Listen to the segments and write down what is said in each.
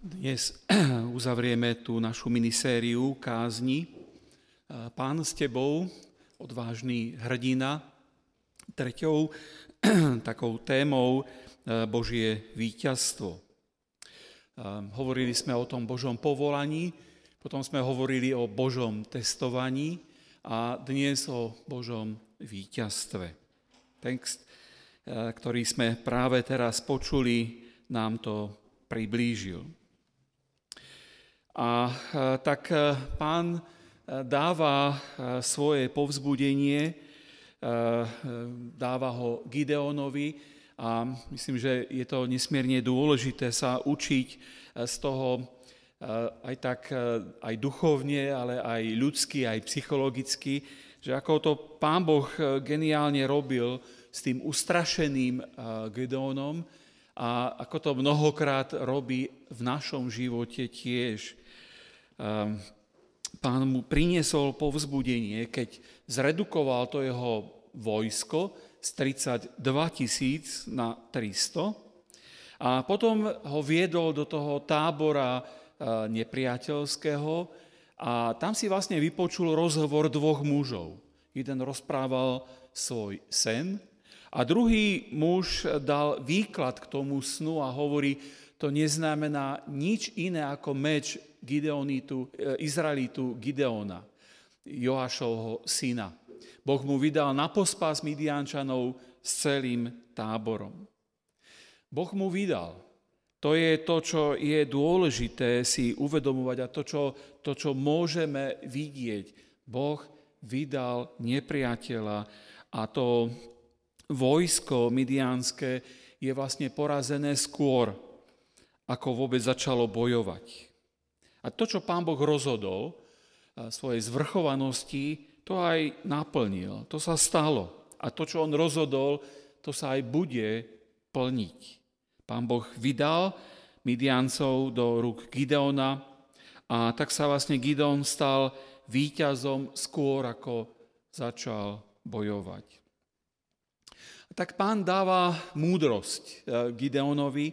Dnes uzavrieme tú našu minisériu kázni. Pán s tebou, odvážny hrdina, treťou takou témou Božie víťazstvo. Hovorili sme o tom Božom povolaní, potom sme hovorili o Božom testovaní a dnes o Božom víťazstve. Text, ktorý sme práve teraz počuli, nám to priblížil. A tak e, pán e, dáva e, svoje povzbudenie, dáva ho Gideonovi a myslím, že je to nesmierne dôležité sa učiť z toho aj tak, aj duchovne, ale aj ľudsky, aj psychologicky, že ako to pán Boh geniálne robil s tým ustrašeným Gideonom a ako to mnohokrát robí v našom živote tiež. Ehm, pán mu priniesol povzbudenie, keď zredukoval to jeho vojsko z 32 tisíc na 300 a potom ho viedol do toho tábora e, nepriateľského a tam si vlastne vypočul rozhovor dvoch mužov. Jeden rozprával svoj sen a druhý muž dal výklad k tomu snu a hovorí, to neznamená nič iné ako meč Gideonitu, e, Izraelitu Gideona, Joášovho syna. Boh mu vydal na pospas Midiančanov s celým táborom. Boh mu vydal. To je to, čo je dôležité si uvedomovať a to, čo, to, čo môžeme vidieť. Boh vydal nepriateľa a to vojsko midiánske je vlastne porazené skôr, ako vôbec začalo bojovať. A to, čo pán Boh rozhodol svojej zvrchovanosti, to aj naplnil. To sa stalo. A to, čo on rozhodol, to sa aj bude plniť. Pán Boh vydal Midiancov do rúk Gideona a tak sa vlastne Gideon stal víťazom skôr, ako začal bojovať. Tak pán dáva múdrosť e, Gideonovi,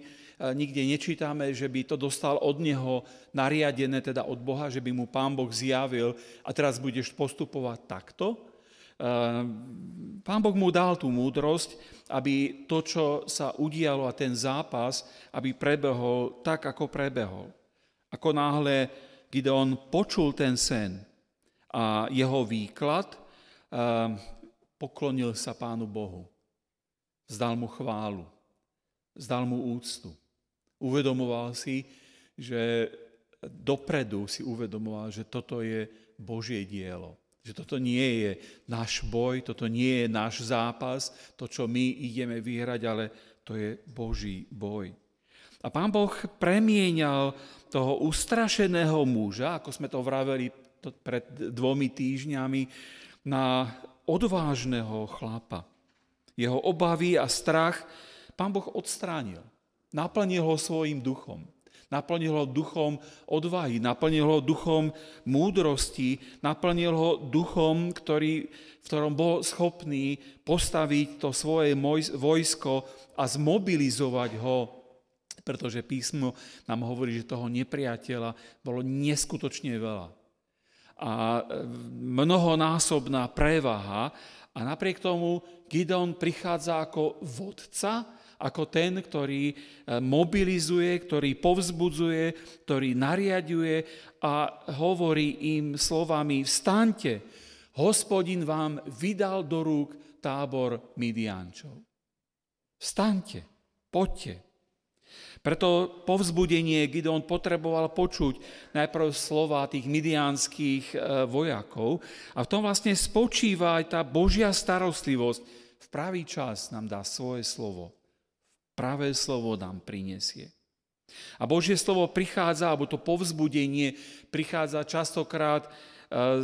nikde nečítame, že by to dostal od neho nariadené, teda od Boha, že by mu pán Boh zjavil a teraz budeš postupovať takto. Pán Boh mu dal tú múdrosť, aby to, čo sa udialo a ten zápas, aby prebehol tak, ako prebehol. Ako náhle Gideon počul ten sen a jeho výklad, poklonil sa Pánu Bohu. Zdal mu chválu, zdal mu úctu. Uvedomoval si, že dopredu si uvedomoval, že toto je Božie dielo. Že toto nie je náš boj, toto nie je náš zápas, to, čo my ideme vyhrať, ale to je Boží boj. A pán Boh premienial toho ustrašeného muža, ako sme to vraveli pred dvomi týždňami, na odvážneho chlapa. Jeho obavy a strach pán Boh odstránil. Naplnil ho svojim duchom. Naplnil ho duchom odvahy, naplnil ho duchom múdrosti, naplnil ho duchom, ktorý, v ktorom bol schopný postaviť to svoje vojsko a zmobilizovať ho, pretože písmo nám hovorí, že toho nepriateľa bolo neskutočne veľa. A e, mnohonásobná prevaha a napriek tomu Gideon prichádza ako vodca, ako ten, ktorý e, mobilizuje, ktorý povzbudzuje, ktorý nariaduje a hovorí im slovami vstaňte, hospodin vám vydal do rúk tábor Midiančov. Vstaňte, poďte. Preto povzbudenie Gideon potreboval počuť najprv slova tých midianských e, vojakov a v tom vlastne spočíva aj tá Božia starostlivosť. V pravý čas nám dá svoje slovo pravé slovo nám prinesie. A Božie slovo prichádza, alebo to povzbudenie prichádza častokrát e,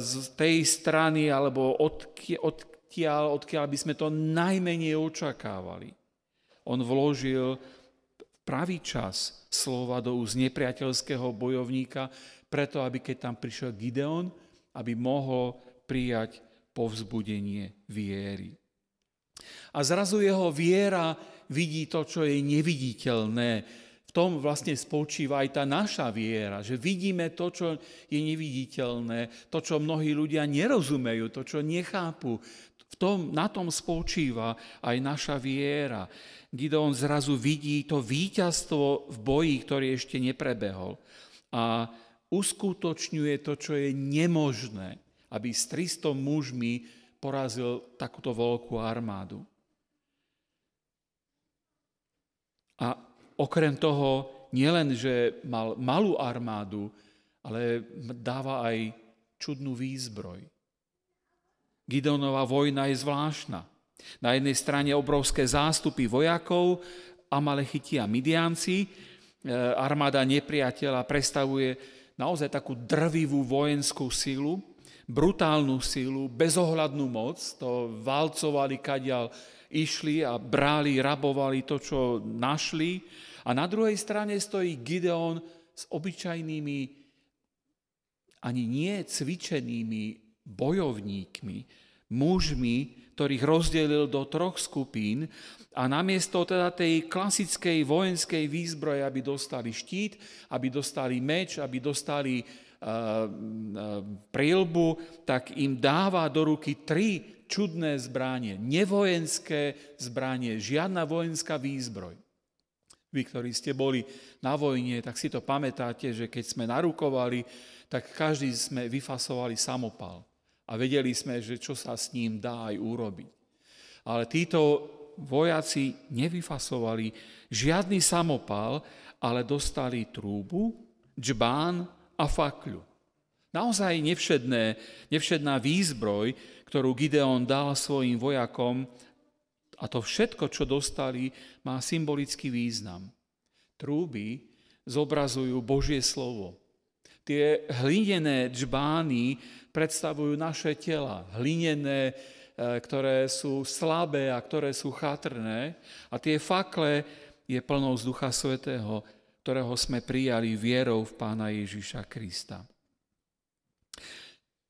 z tej strany, alebo odkiaľ, odkiaľ by sme to najmenej očakávali. On vložil pravý čas slova do úst nepriateľského bojovníka, preto aby keď tam prišiel Gideon, aby mohol prijať povzbudenie viery. A zrazu jeho viera vidí to, čo je neviditeľné v tom vlastne spočíva aj tá naša viera, že vidíme to, čo je neviditeľné, to, čo mnohí ľudia nerozumejú, to, čo nechápu. V tom, na tom spočíva aj naša viera. Gideon zrazu vidí to víťazstvo v boji, ktorý ešte neprebehol. A uskutočňuje to, čo je nemožné, aby s 300 mužmi porazil takúto veľkú armádu. A okrem toho, nielen, že mal malú armádu, ale dáva aj čudnú výzbroj. Gideonová vojna je zvláštna. Na jednej strane obrovské zástupy vojakov, Amalechiti a Midianci, e, armáda nepriateľa predstavuje naozaj takú drvivú vojenskú sílu, brutálnu sílu, bezohľadnú moc, to valcovali kadiaľ išli a brali, rabovali to, čo našli. A na druhej strane stojí Gideon s obyčajnými, ani nie cvičenými bojovníkmi, mužmi, ktorých rozdelil do troch skupín a namiesto teda tej klasickej vojenskej výzbroje, aby dostali štít, aby dostali meč, aby dostali uh, tak im dáva do ruky tri čudné zbranie, nevojenské zbranie, žiadna vojenská výzbroj. Vy, ktorí ste boli na vojne, tak si to pamätáte, že keď sme narukovali, tak každý sme vyfasovali samopal. A vedeli sme, že čo sa s ním dá aj urobiť. Ale títo vojaci nevyfasovali žiadny samopal, ale dostali trúbu, džbán a fakľu. Naozaj nevšedné, nevšedná výzbroj, ktorú Gideon dal svojim vojakom, a to všetko, čo dostali, má symbolický význam. Trúby zobrazujú Božie slovo. Tie hlinené džbány predstavujú naše tela, hlinené, e, ktoré sú slabé a ktoré sú chatrné. A tie fakle je plnou Ducha Svetého, ktorého sme prijali vierou v Pána Ježiša Krista.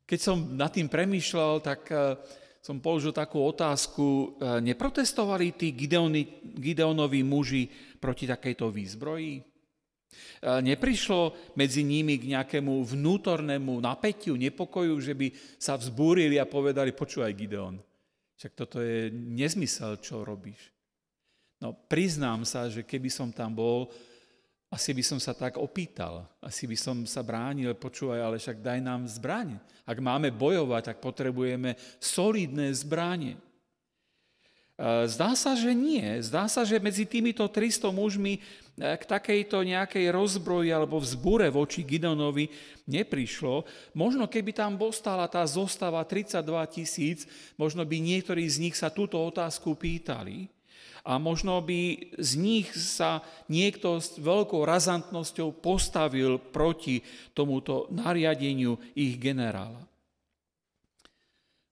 Keď som nad tým premýšľal, tak e, som položil takú otázku, e, neprotestovali tí Gideoni, Gideonoví muži proti takejto výzbroji? E, neprišlo medzi nimi k nejakému vnútornému napätiu, nepokoju, že by sa vzbúrili a povedali, počúvaj Gideon, však toto je nezmysel, čo robíš. No priznám sa, že keby som tam bol, asi by som sa tak opýtal, asi by som sa bránil, počúvaj, ale však daj nám zbraň. Ak máme bojovať, tak potrebujeme solidné zbranie. Zdá sa, že nie. Zdá sa, že medzi týmito 300 mužmi e, k takejto nejakej rozbroji alebo vzbure voči Gidonovi neprišlo. Možno keby tam postala tá zostava 32 tisíc, možno by niektorí z nich sa túto otázku pýtali. A možno by z nich sa niekto s veľkou razantnosťou postavil proti tomuto nariadeniu ich generála.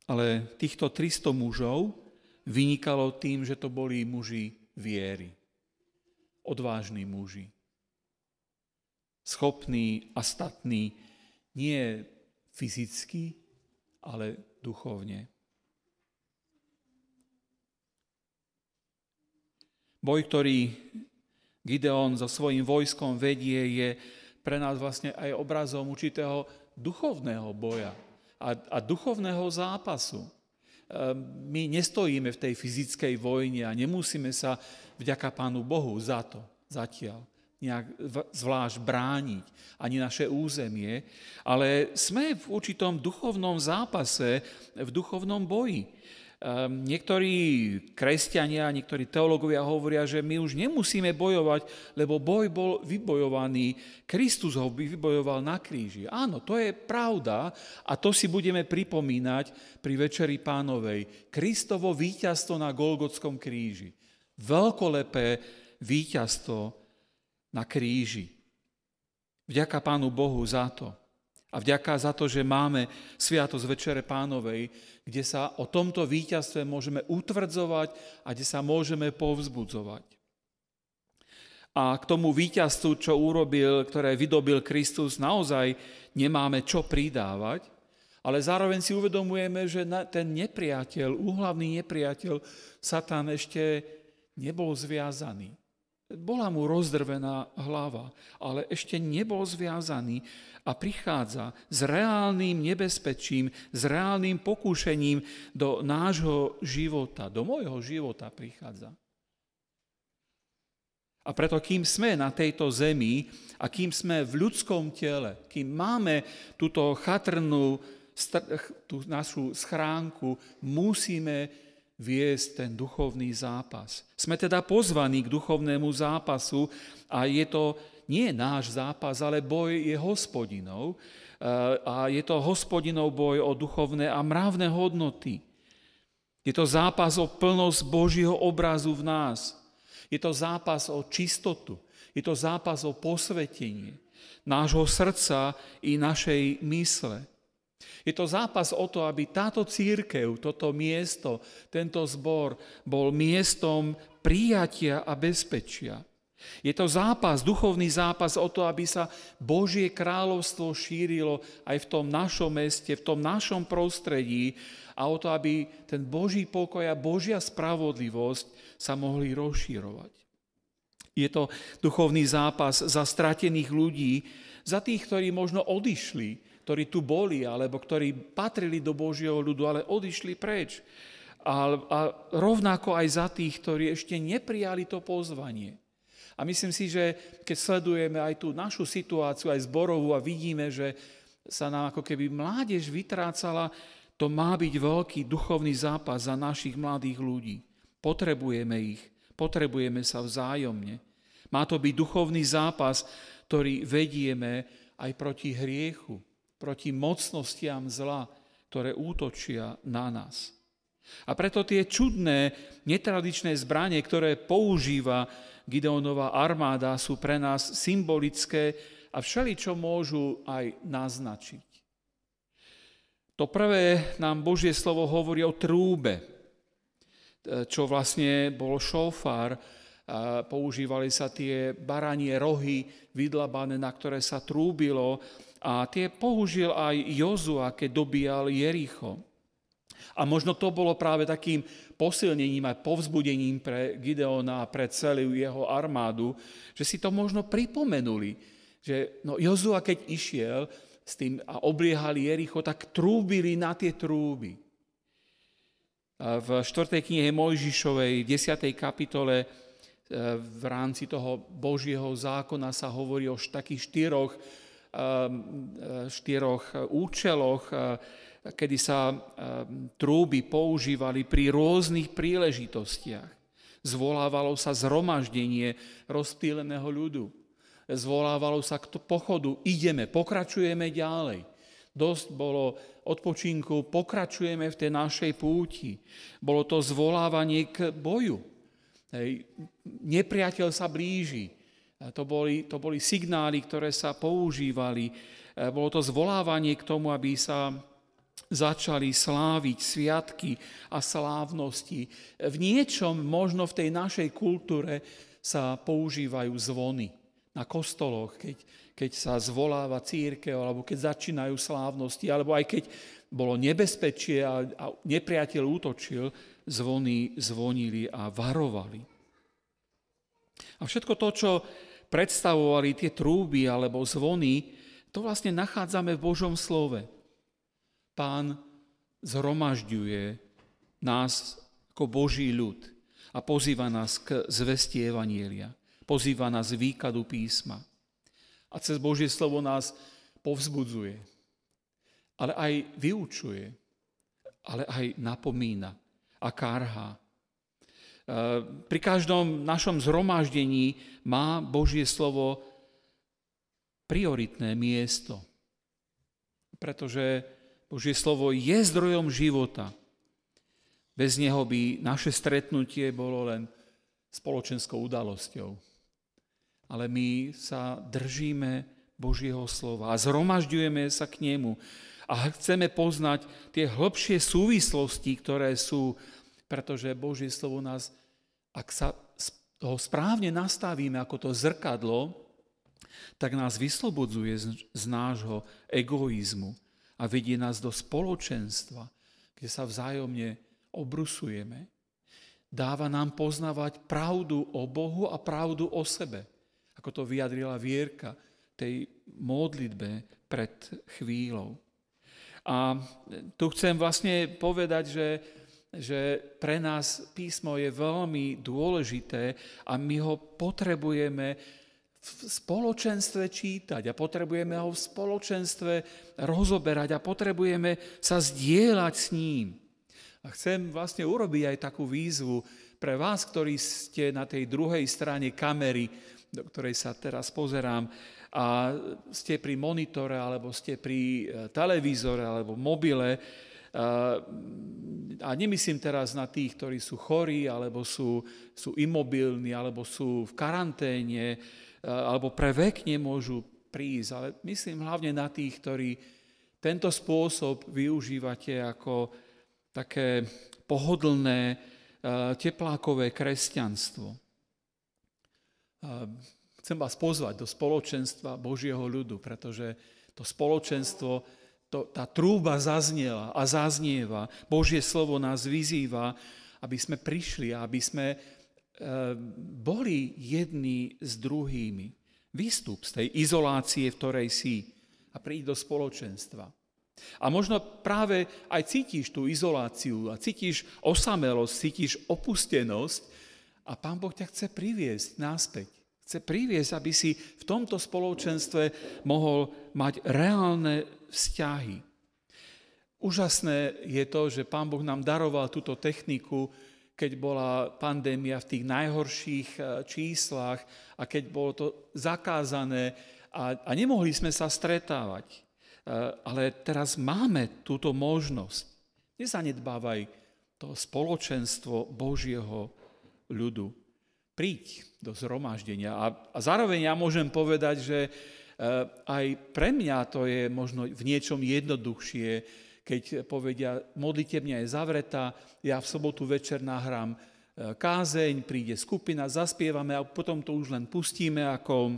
Ale týchto 300 mužov vynikalo tým, že to boli muži viery. Odvážni muži. Schopní a statní nie fyzicky, ale duchovne. Boj, ktorý Gideon so svojím vojskom vedie, je pre nás vlastne aj obrazom určitého duchovného boja a, a duchovného zápasu. Ehm, my nestojíme v tej fyzickej vojne a nemusíme sa vďaka Pánu Bohu za to zatiaľ nejak zvlášť brániť, ani naše územie, ale sme v určitom duchovnom zápase, v duchovnom boji. Ehm, niektorí kresťania, niektorí teológovia hovoria, že my už nemusíme bojovať, lebo boj bol vybojovaný. Kristus ho vybojoval na kríži. Áno, to je pravda a to si budeme pripomínať pri Večeri pánovej. Kristovo víťazstvo na Golgotskom kríži. Veľkolepé víťazstvo na kríži. Vďaka Pánu Bohu za to. A vďaka za to, že máme Sviatosť Večere Pánovej, kde sa o tomto víťazstve môžeme utvrdzovať a kde sa môžeme povzbudzovať. A k tomu víťazstvu, čo urobil, ktoré vydobil Kristus, naozaj nemáme čo pridávať, ale zároveň si uvedomujeme, že ten nepriateľ, úhlavný nepriateľ, Satan ešte nebol zviazaný. Bola mu rozdrvená hlava, ale ešte nebol zviazaný a prichádza s reálnym nebezpečím, s reálnym pokúšením do nášho života, do môjho života prichádza. A preto, kým sme na tejto zemi a kým sme v ľudskom tele, kým máme túto chatrnú, tú našu schránku, musíme viesť ten duchovný zápas. Sme teda pozvaní k duchovnému zápasu a je to nie náš zápas, ale boj je hospodinov eh, a je to hospodinov boj o duchovné a mravné hodnoty. Je to zápas o plnosť Božího obrazu v nás. Je to zápas o čistotu. Je to zápas o posvetenie nášho srdca i našej mysle. Je to zápas o to, aby táto církev, toto miesto, tento zbor bol miestom prijatia a bezpečia. Je to zápas, duchovný zápas o to, aby sa Božie kráľovstvo šírilo aj v tom našom meste, v tom našom prostredí a o to, aby ten Boží pokoj a Božia spravodlivosť sa mohli rozšírovať. Je to duchovný zápas za stratených ľudí, za tých, ktorí možno odišli, ktorí tu boli, alebo ktorí patrili do Božieho ľudu, ale odišli preč. A, a rovnako aj za tých, ktorí ešte neprijali to pozvanie. A myslím si, že keď sledujeme aj tú našu situáciu, aj zborovú a vidíme, že sa nám ako keby mládež vytrácala, to má byť veľký duchovný zápas za našich mladých ľudí. Potrebujeme ich, potrebujeme sa vzájomne. Má to byť duchovný zápas, ktorý vedieme aj proti hriechu, proti mocnostiam zla, ktoré útočia na nás. A preto tie čudné, netradičné zbranie, ktoré používa Gideonová armáda, sú pre nás symbolické a všeličo môžu aj naznačiť. To prvé nám Božie slovo hovorí o trúbe, čo vlastne bol šofár, používali sa tie baranie rohy vydlabané, na ktoré sa trúbilo a tie použil aj Jozua, keď dobíjal Jericho. A možno to bolo práve takým posilnením a povzbudením pre Gideona a pre celú jeho armádu, že si to možno pripomenuli, že no, Jozua, keď išiel s tým a obliehali Jericho, tak trúbili na tie trúby. V 4. knihe Mojžišovej, 10. kapitole, e, v rámci toho Božieho zákona sa hovorí o takých štyroch štyroch účeloch, eh, kedy sa trúby používali pri rôznych príležitostiach. Zvolávalo sa zhromaždenie rozptýleného ľudu. Zvolávalo sa k pochodu, ideme, pokračujeme ďalej. Dosť bolo odpočinku, pokračujeme v tej našej púti. Bolo to zvolávanie k boju. Hej. Nepriateľ sa blíži. To boli, to boli signály, ktoré sa používali. E, bolo to zvolávanie k tomu, aby sa začali sláviť sviatky a slávnosti. V niečom, možno v tej našej kultúre, sa používajú zvony na kostoloch, keď, keď sa zvoláva církev, alebo keď začínajú slávnosti, alebo aj keď bolo nebezpečie a, a nepriateľ útočil, zvony zvonili a varovali. A všetko to, čo predstavovali tie trúby alebo zvony, to vlastne nachádzame v Božom slove. Pán zhromažďuje nás ako Boží ľud a pozýva nás k zvesti Evanielia. Pozýva nás výkladu písma. A cez Božie slovo nás povzbudzuje, ale aj vyučuje, ale aj napomína a karhá pri každom našom zhromaždení má Božie slovo prioritné miesto. Pretože Božie slovo je zdrojom života. Bez neho by naše stretnutie bolo len spoločenskou udalosťou. Ale my sa držíme Božieho slova a zhromažďujeme sa k nemu a chceme poznať tie hĺbšie súvislosti, ktoré sú, pretože Božie slovo nás ak sa ho správne nastavíme ako to zrkadlo, tak nás vyslobodzuje z, nášho egoizmu a vedie nás do spoločenstva, kde sa vzájomne obrusujeme. dáva nám poznávať pravdu o Bohu a pravdu o sebe. Ako to vyjadrila Vierka tej modlitbe pred chvíľou. A tu chcem vlastne povedať, že, že pre nás písmo je veľmi dôležité a my ho potrebujeme v spoločenstve čítať a potrebujeme ho v spoločenstve rozoberať a potrebujeme sa zdieľať s ním. A chcem vlastne urobiť aj takú výzvu pre vás, ktorí ste na tej druhej strane kamery, do ktorej sa teraz pozerám, a ste pri monitore, alebo ste pri e, televízore, alebo mobile, a nemyslím teraz na tých, ktorí sú chorí, alebo sú, sú imobilní, alebo sú v karanténe, e, alebo pre vek nemôžu prísť, ale myslím hlavne na tých, ktorí tento spôsob využívate ako také pohodlné, teplákové kresťanstvo. Chcem vás pozvať do spoločenstva Božieho ľudu, pretože to spoločenstvo, to, tá trúba zaznela a zaznieva. Božie slovo nás vyzýva, aby sme prišli a aby sme e, boli jedni s druhými. Výstup z tej izolácie, v ktorej si a príď do spoločenstva. A možno práve aj cítiš tú izoláciu a cítiš osamelosť, cítiš opustenosť a Pán Boh ťa chce priviesť náspäť Chce priviesť, aby si v tomto spoločenstve mohol mať reálne vzťahy. Úžasné je to, že Pán Boh nám daroval túto techniku, keď bola pandémia v tých najhorších e, číslach a keď bolo to zakázané a, a nemohli sme sa stretávať. E, ale teraz máme túto možnosť. Nezanedbávaj to spoločenstvo Božieho ľudu príď do zhromaždenia. A, a zároveň ja môžem povedať, že aj pre mňa to je možno v niečom jednoduchšie, keď povedia, modlitebňa je zavretá, ja v sobotu večer nahrám e, kázeň, príde skupina, zaspievame a potom to už len pustíme ako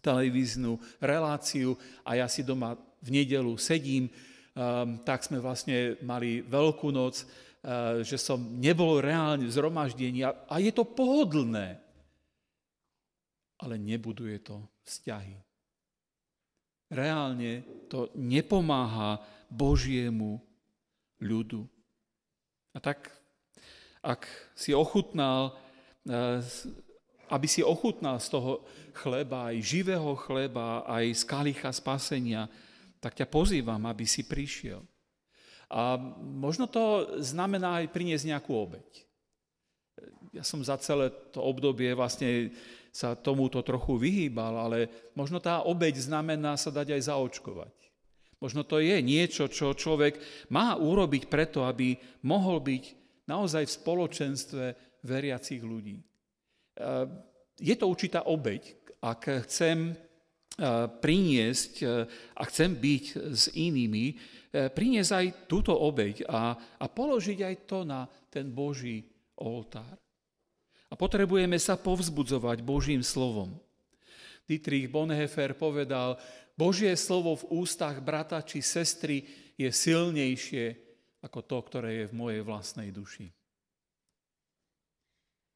televíznu reláciu a ja si doma v nedelu sedím, um, tak sme vlastne mali Veľkú noc, Eh, že som nebol reálne v a je to pohodlné, ale nebuduje to vzťahy. Reálne to nepomáha Božiemu ľudu. A tak, ak si ochutnal, eh, aby si ochutnal z toho chleba, aj živého chleba, aj z kalicha spasenia, tak ťa pozývam, aby si prišiel. A možno to znamená aj priniesť nejakú obeď. Ja som za celé to obdobie vlastne sa tomuto trochu vyhýbal, ale možno tá obeď znamená sa dať aj zaočkovať. Možno to je niečo, čo človek má urobiť preto, aby mohol byť naozaj v spoločenstve veriacich ľudí. Je to určitá obeď. Ak chcem priniesť a chcem byť s inými, E, priniesť aj túto obeď a, a položiť aj to na ten Boží oltár. A potrebujeme sa povzbudzovať Božím slovom. Dietrich Bonhoeffer povedal, Božie slovo v ústach brata či sestry je silnejšie ako to, ktoré je v mojej vlastnej duši.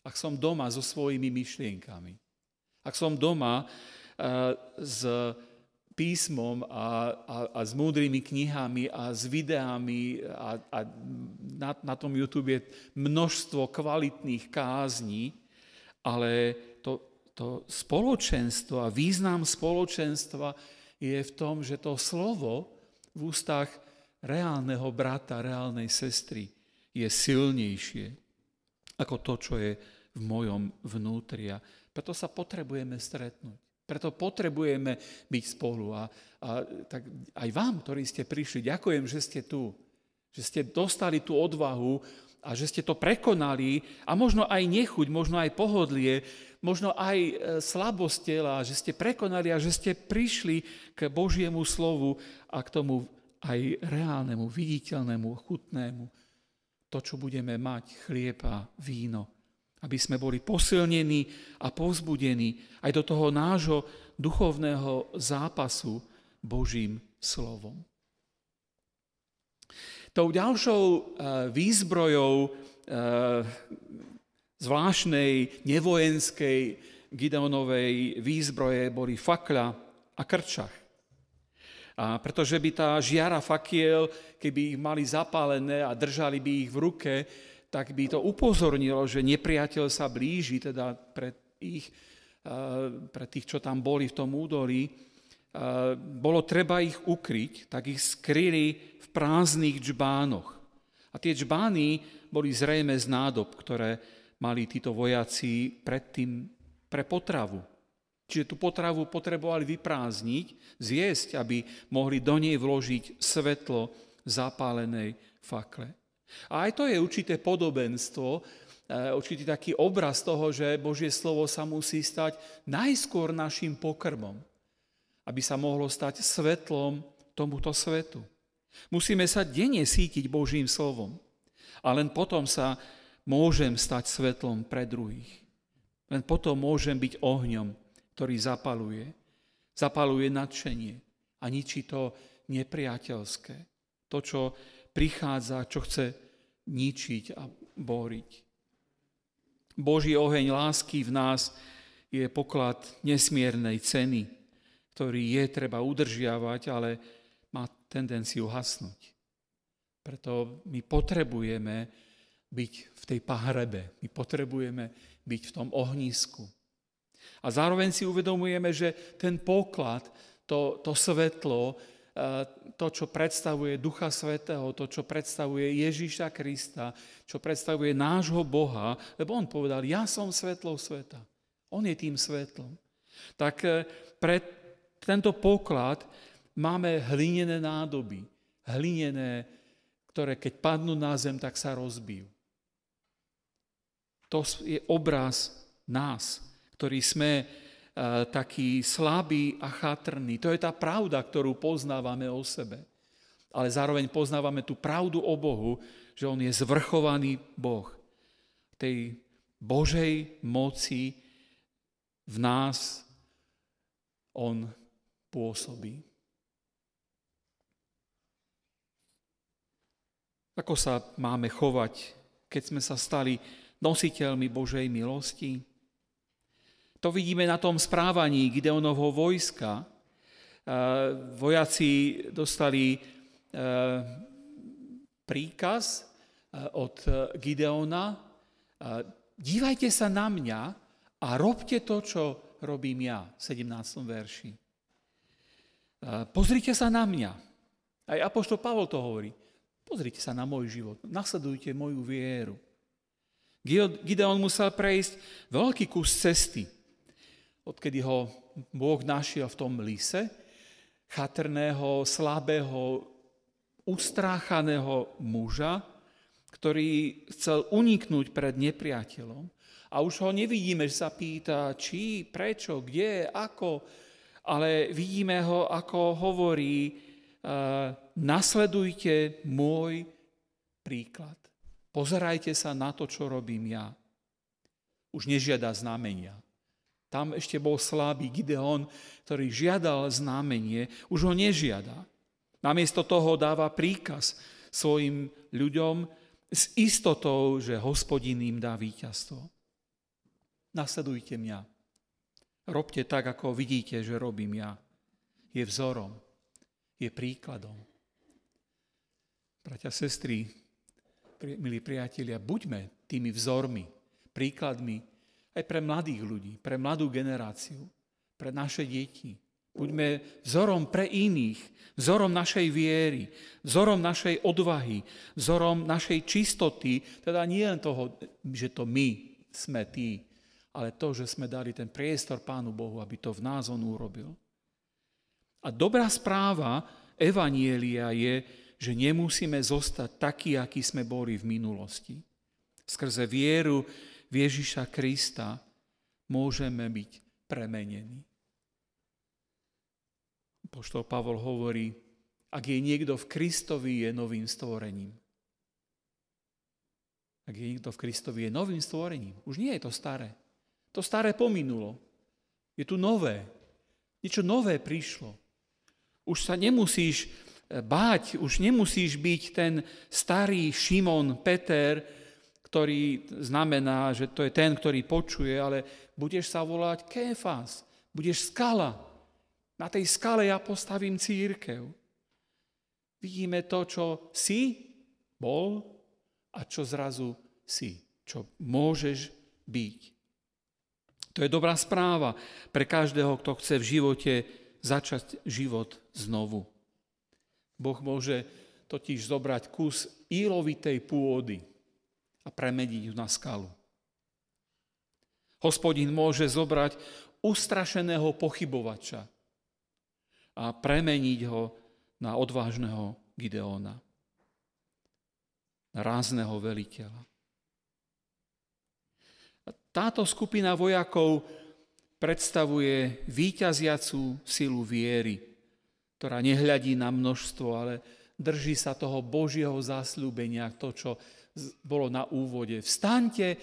Ak som doma so svojimi myšlienkami, ak som doma uh, s písmom a, a, a s múdrymi knihami a s videami a, a na, na tom YouTube je množstvo kvalitných kázní, ale to, to spoločenstvo a význam spoločenstva je v tom, že to slovo v ústach reálneho brata, reálnej sestry je silnejšie ako to, čo je v mojom vnútri. A preto sa potrebujeme stretnúť. Preto potrebujeme byť spolu. A, a tak aj vám, ktorí ste prišli, ďakujem, že ste tu. Že ste dostali tú odvahu a že ste to prekonali a možno aj nechuť, možno aj pohodlie, možno aj e, slabosť tela, že ste prekonali a že ste prišli k Božiemu slovu a k tomu aj reálnemu, viditeľnému, chutnému. To, čo budeme mať, chlieb a víno aby sme boli posilnení a povzbudení aj do toho nášho duchovného zápasu Božím slovom. Tou ďalšou e, výzbrojou, e, zvláštnej nevojenskej Gideonovej výzbroje boli fakľa a krčach. A pretože by tá žiara fakiel, keby ich mali zapálené a držali by ich v ruke, tak by to upozornilo, že nepriateľ sa blíži, teda pre, ich, pre tých, čo tam boli v tom údolí, bolo treba ich ukryť, tak ich skryli v prázdnych džbánoch. A tie džbány boli zrejme z nádob, ktoré mali títo vojaci predtým pre potravu. Čiže tú potravu potrebovali vyprázdniť, zjesť, aby mohli do nej vložiť svetlo zapálenej fakle. A aj to je určité podobenstvo, e, určitý taký obraz toho, že Božie slovo sa musí stať najskôr našim pokrmom, aby sa mohlo stať svetlom tomuto svetu. Musíme sa denne sítiť Božím slovom a len potom sa môžem stať svetlom pre druhých. Len potom môžem byť ohňom, ktorý zapaluje. Zapaluje nadšenie a ničí to nepriateľské. To, čo prichádza, čo chce ničiť a boriť. Boží oheň lásky v nás je poklad nesmiernej ceny, ktorý je treba udržiavať, ale má tendenciu hasnúť. Preto my potrebujeme byť v tej pahrebe, my potrebujeme byť v tom ohnisku. A zároveň si uvedomujeme, že ten poklad, to, to svetlo, to, čo predstavuje Ducha Svetého, to, čo predstavuje Ježíša Krista, čo predstavuje nášho Boha, lebo on povedal, ja som svetlou sveta. On je tým svetlom. Tak e, pre tento poklad máme hlinené nádoby, hlinené, ktoré keď padnú na zem, tak sa rozbijú. To je obraz nás, ktorí sme e, takí slabí a chatrní. To je tá pravda, ktorú poznávame o sebe. Ale zároveň poznávame tú pravdu o Bohu, že On je zvrchovaný Boh. Tej Božej moci v nás On pôsobí. Ako sa máme chovať, keď sme sa stali nositeľmi Božej milosti. To vidíme na tom správaní Gideonovho vojska. Vojaci dostali príkaz od Gideona, dívajte sa na mňa a robte to, čo robím ja, v 17. verši. Pozrite sa na mňa. Aj Apoštol Pavol to hovorí. Pozrite sa na môj život, nasledujte moju vieru. Gideon musel prejsť veľký kus cesty, odkedy ho Boh našiel v tom lise, chatrného, slabého, ustráchaného muža, ktorý chcel uniknúť pred nepriateľom. A už ho nevidíme, že sa pýta, či, prečo, kde, ako, ale vidíme ho, ako hovorí, uh, nasledujte môj príklad. Pozerajte sa na to, čo robím ja. Už nežiada znamenia. Tam ešte bol slabý Gideon, ktorý žiadal znamenie, už ho nežiada. Namiesto toho dáva príkaz svojim ľuďom s istotou, že hospodin im dá víťazstvo. Nasledujte mňa. Robte tak, ako vidíte, že robím ja. Je vzorom, je príkladom. Bratia, sestry, milí priatelia, buďme tými vzormi, príkladmi aj pre mladých ľudí, pre mladú generáciu, pre naše deti. Buďme vzorom pre iných, vzorom našej viery, vzorom našej odvahy, vzorom našej čistoty, teda nie len toho, že to my sme tí, ale to, že sme dali ten priestor Pánu Bohu, aby to v nás On urobil. A dobrá správa Evanielia je, že nemusíme zostať takí, akí sme boli v minulosti. Skrze vieru v Ježiša Krista môžeme byť premenení. Poštol Pavol hovorí, ak je niekto v Kristovi, je novým stvorením. Ak je niekto v Kristovi, je novým stvorením. Už nie je to staré. To staré pominulo. Je tu nové. Niečo nové prišlo. Už sa nemusíš báť, už nemusíš byť ten starý Šimon Peter, ktorý znamená, že to je ten, ktorý počuje, ale budeš sa volať Kéfas, budeš skala. Na tej skale ja postavím církev. Vidíme to, čo si bol a čo zrazu si, čo môžeš byť. To je dobrá správa pre každého, kto chce v živote začať život znovu. Boh môže totiž zobrať kus ílovitej pôdy a premeniť ju na skalu. Hospodin môže zobrať ustrašeného pochybovača a premeniť ho na odvážneho Gideona, na rázneho veliteľa. Táto skupina vojakov predstavuje výťaziacú silu viery, ktorá nehľadí na množstvo, ale drží sa toho Božieho zasľúbenia, to, čo bolo na úvode. Vstaňte,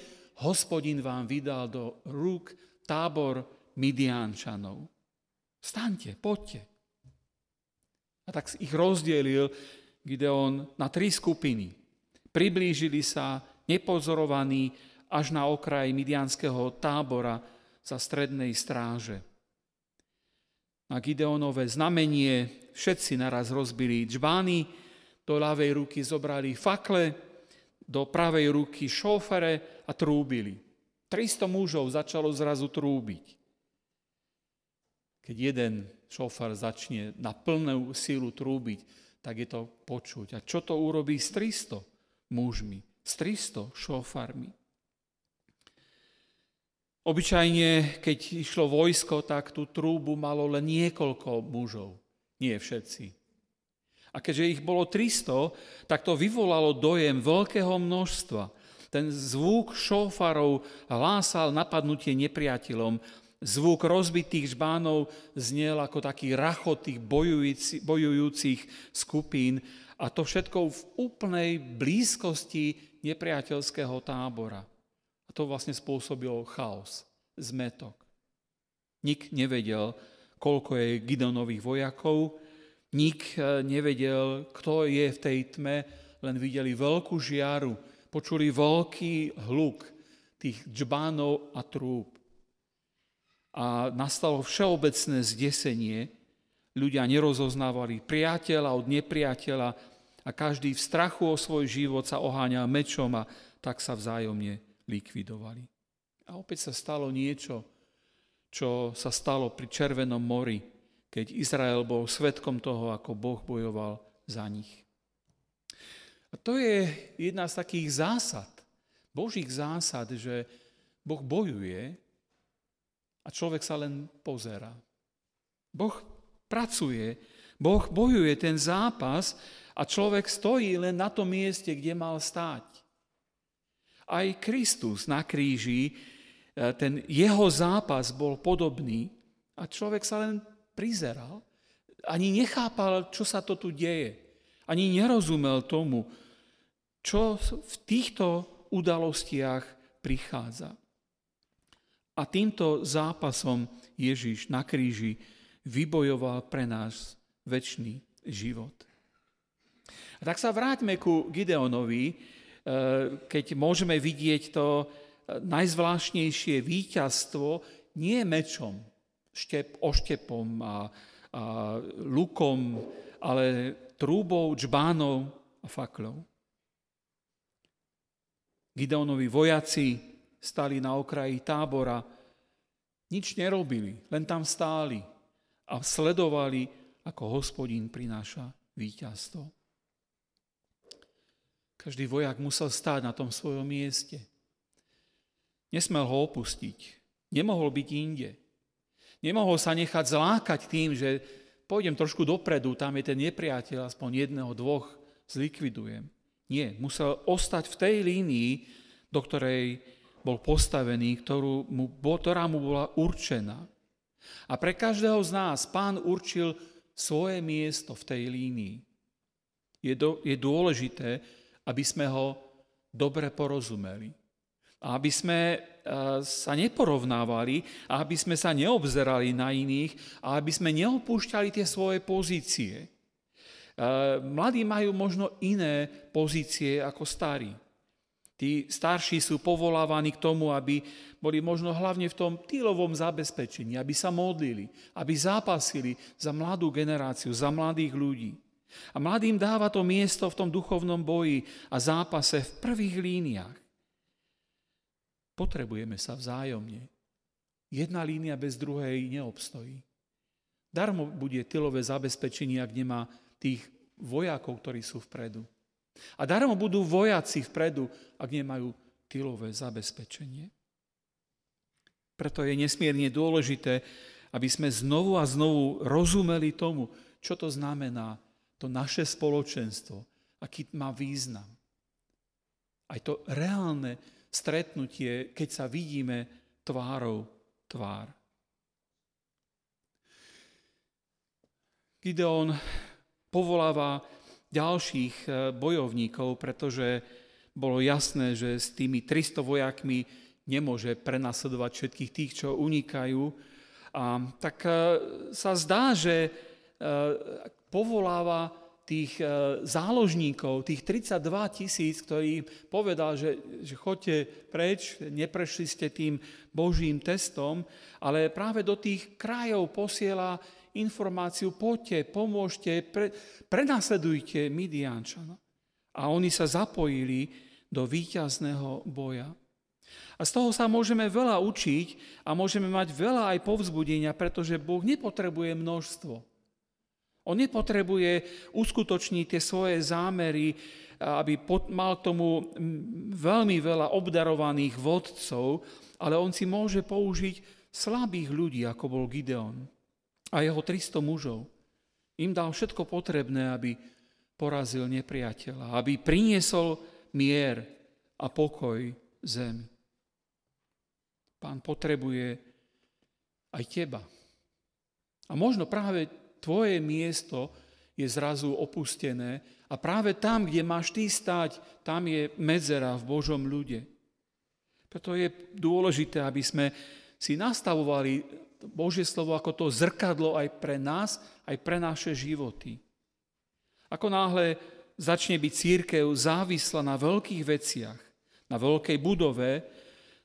hospodin vám vydal do rúk tábor Midiančanov. Vstaňte, poďte. A tak ich rozdielil Gideon na tri skupiny. Priblížili sa nepozorovaní až na okraj midianského tábora za strednej stráže. Na Gideonové znamenie všetci naraz rozbili džbány, do ľavej ruky zobrali fakle, do pravej ruky šófere a trúbili. 300 mužov začalo zrazu trúbiť. Keď jeden šofár začne na plnú sílu trúbiť, tak je to počuť. A čo to urobí s 300 mužmi, s 300 šofármi? Obyčajne, keď išlo vojsko, tak tú trúbu malo len niekoľko mužov, nie všetci. A keďže ich bolo 300, tak to vyvolalo dojem veľkého množstva. Ten zvuk šófarov hlásal napadnutie nepriateľom. Zvuk rozbitých žbánov znel ako taký rachot tých bojujúcich skupín a to všetko v úplnej blízkosti nepriateľského tábora to vlastne spôsobilo chaos, zmetok. Nik nevedel, koľko je Gideonových vojakov, nik eh, nevedel, kto je v tej tme, len videli veľkú žiaru, počuli veľký hluk tých džbánov a trúb. A nastalo všeobecné zdesenie, ľudia nerozoznávali priateľa od nepriateľa a každý v strachu o svoj život sa oháňal mečom a tak sa vzájomne likvidovali. A opäť sa stalo niečo, čo sa stalo pri Červenom mori, keď Izrael bol svetkom toho, ako Boh bojoval za nich. A to je jedna z takých zásad, Božích zásad, že Boh bojuje a človek sa len pozera. Boh pracuje, Boh bojuje ten zápas a človek stojí len na tom mieste, kde mal stáť. Aj Kristus na kríži, e, ten jeho zápas bol podobný a človek sa len prizeral. Ani nechápal, čo sa to tu deje. Ani nerozumel tomu, čo v týchto udalostiach prichádza. A týmto zápasom Ježiš na kríži vybojoval pre nás väčší život. A tak sa vráťme ku Gideonovi, Eh, keď môžeme vidieť to eh, najzvláštnejšie víťazstvo nie mečom, štep, oštepom a, a lukom, ale trúbou, džbánov a faklou. Gideonovi vojaci stali na okraji tábora, nič nerobili, len tam stáli a sledovali, ako hospodín prináša víťazstvo. Každý vojak musel stáť na tom svojom mieste. Nesmel ho opustiť. Nemohol byť inde. Nemohol sa nechať zlákať tým, že pôjdem trošku dopredu, tam je ten nepriateľ, aspoň jedného, dvoch zlikvidujem. Nie, musel ostať v tej línii, do ktorej bol postavený, ktorú mu, ktorá mu bola určená. A pre každého z nás pán určil svoje miesto v tej línii. Je, do, je dôležité, aby sme ho dobre porozumeli. Aby sme e, sa neporovnávali aby sme sa neobzerali na iných a aby sme neopúšťali tie svoje pozície. E, mladí majú možno iné pozície ako starí. Tí starší sú povolávaní k tomu, aby boli možno hlavne v tom týlovom zabezpečení, aby sa modlili, aby zápasili za mladú generáciu, za mladých ľudí. A mladým dáva to miesto v tom duchovnom boji a zápase v prvých líniách. Potrebujeme sa vzájomne. Jedna línia bez druhej neobstojí. Darmo bude tylové zabezpečenie, ak nemá tých vojakov, ktorí sú vpredu. A darmo budú vojaci vpredu, ak nemajú tylové zabezpečenie. Preto je nesmierne dôležité, aby sme znovu a znovu rozumeli tomu, čo to znamená to naše spoločenstvo, aký má význam. Aj to reálne stretnutie, keď sa vidíme tvárou tvár. Gideon povoláva ďalších e, bojovníkov, pretože bolo jasné, že s tými 300 vojakmi nemôže prenasledovať všetkých tých, čo unikajú. A tak e, sa zdá, že e, povoláva tých záložníkov, tých 32 tisíc, ktorí povedal, že, že chodte preč, neprešli ste tým božím testom, ale práve do tých krajov posiela informáciu, poďte, pomôžte, pre, prenasledujte Midiančana. A oni sa zapojili do víťazného boja. A z toho sa môžeme veľa učiť a môžeme mať veľa aj povzbudenia, pretože Boh nepotrebuje množstvo. On nepotrebuje uskutočniť tie svoje zámery, aby mal tomu veľmi veľa obdarovaných vodcov, ale on si môže použiť slabých ľudí, ako bol Gideon a jeho 300 mužov. Im dal všetko potrebné, aby porazil nepriateľa, aby priniesol mier a pokoj zemi. Pán potrebuje aj teba. A možno práve tvoje miesto je zrazu opustené a práve tam, kde máš ty stať, tam je medzera v Božom ľude. Preto je dôležité, aby sme si nastavovali Božie slovo ako to zrkadlo aj pre nás, aj pre naše životy. Ako náhle začne byť církev závislá na veľkých veciach, na veľkej budove,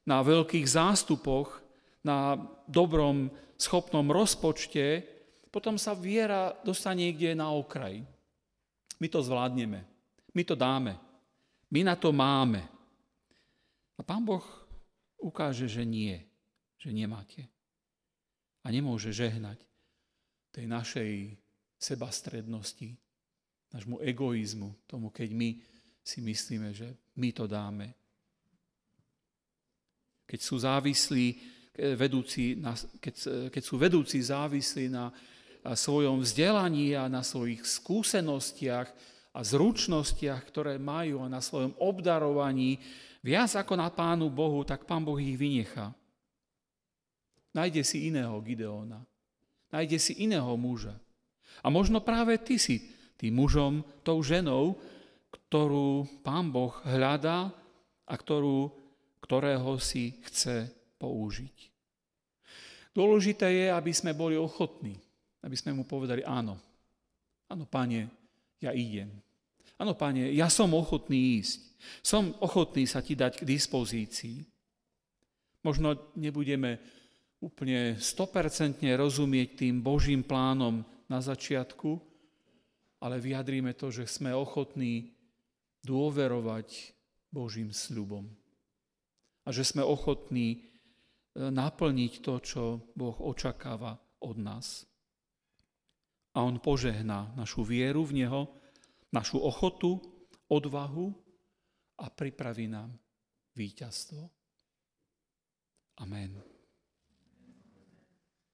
na veľkých zástupoch, na dobrom, schopnom rozpočte, potom sa viera dostane niekde na okraj. My to zvládneme. My to dáme. My na to máme. A pán Boh ukáže, že nie, že nemáte a nemôže žehnať tej našej sebastrednosti, nášmu egoizmu, tomu, keď my si myslíme, že my to dáme. Keď sú závislí vedúci, keď, keď sú vedúci závislí na svojom vzdelaní a na svojich skúsenostiach a zručnostiach, ktoré majú a na svojom obdarovaní, viac ako na Pánu Bohu, tak Pán Boh ich vynechá. Nájde si iného Gideona. Nájde si iného muža. A možno práve ty si tým mužom, tou ženou, ktorú Pán Boh hľadá a ktorú, ktorého si chce použiť. Dôležité je, aby sme boli ochotní, aby sme mu povedali áno. Áno, pane, ja idem. Áno, pane, ja som ochotný ísť. Som ochotný sa ti dať k dispozícii. Možno nebudeme úplne 100% rozumieť tým Božím plánom na začiatku, ale vyjadríme to, že sme ochotní dôverovať Božím sľubom. A že sme ochotní e, naplniť to, čo Boh očakáva od nás. A On požehná našu vieru v Neho, našu ochotu, odvahu a pripraví nám víťazstvo. Amen.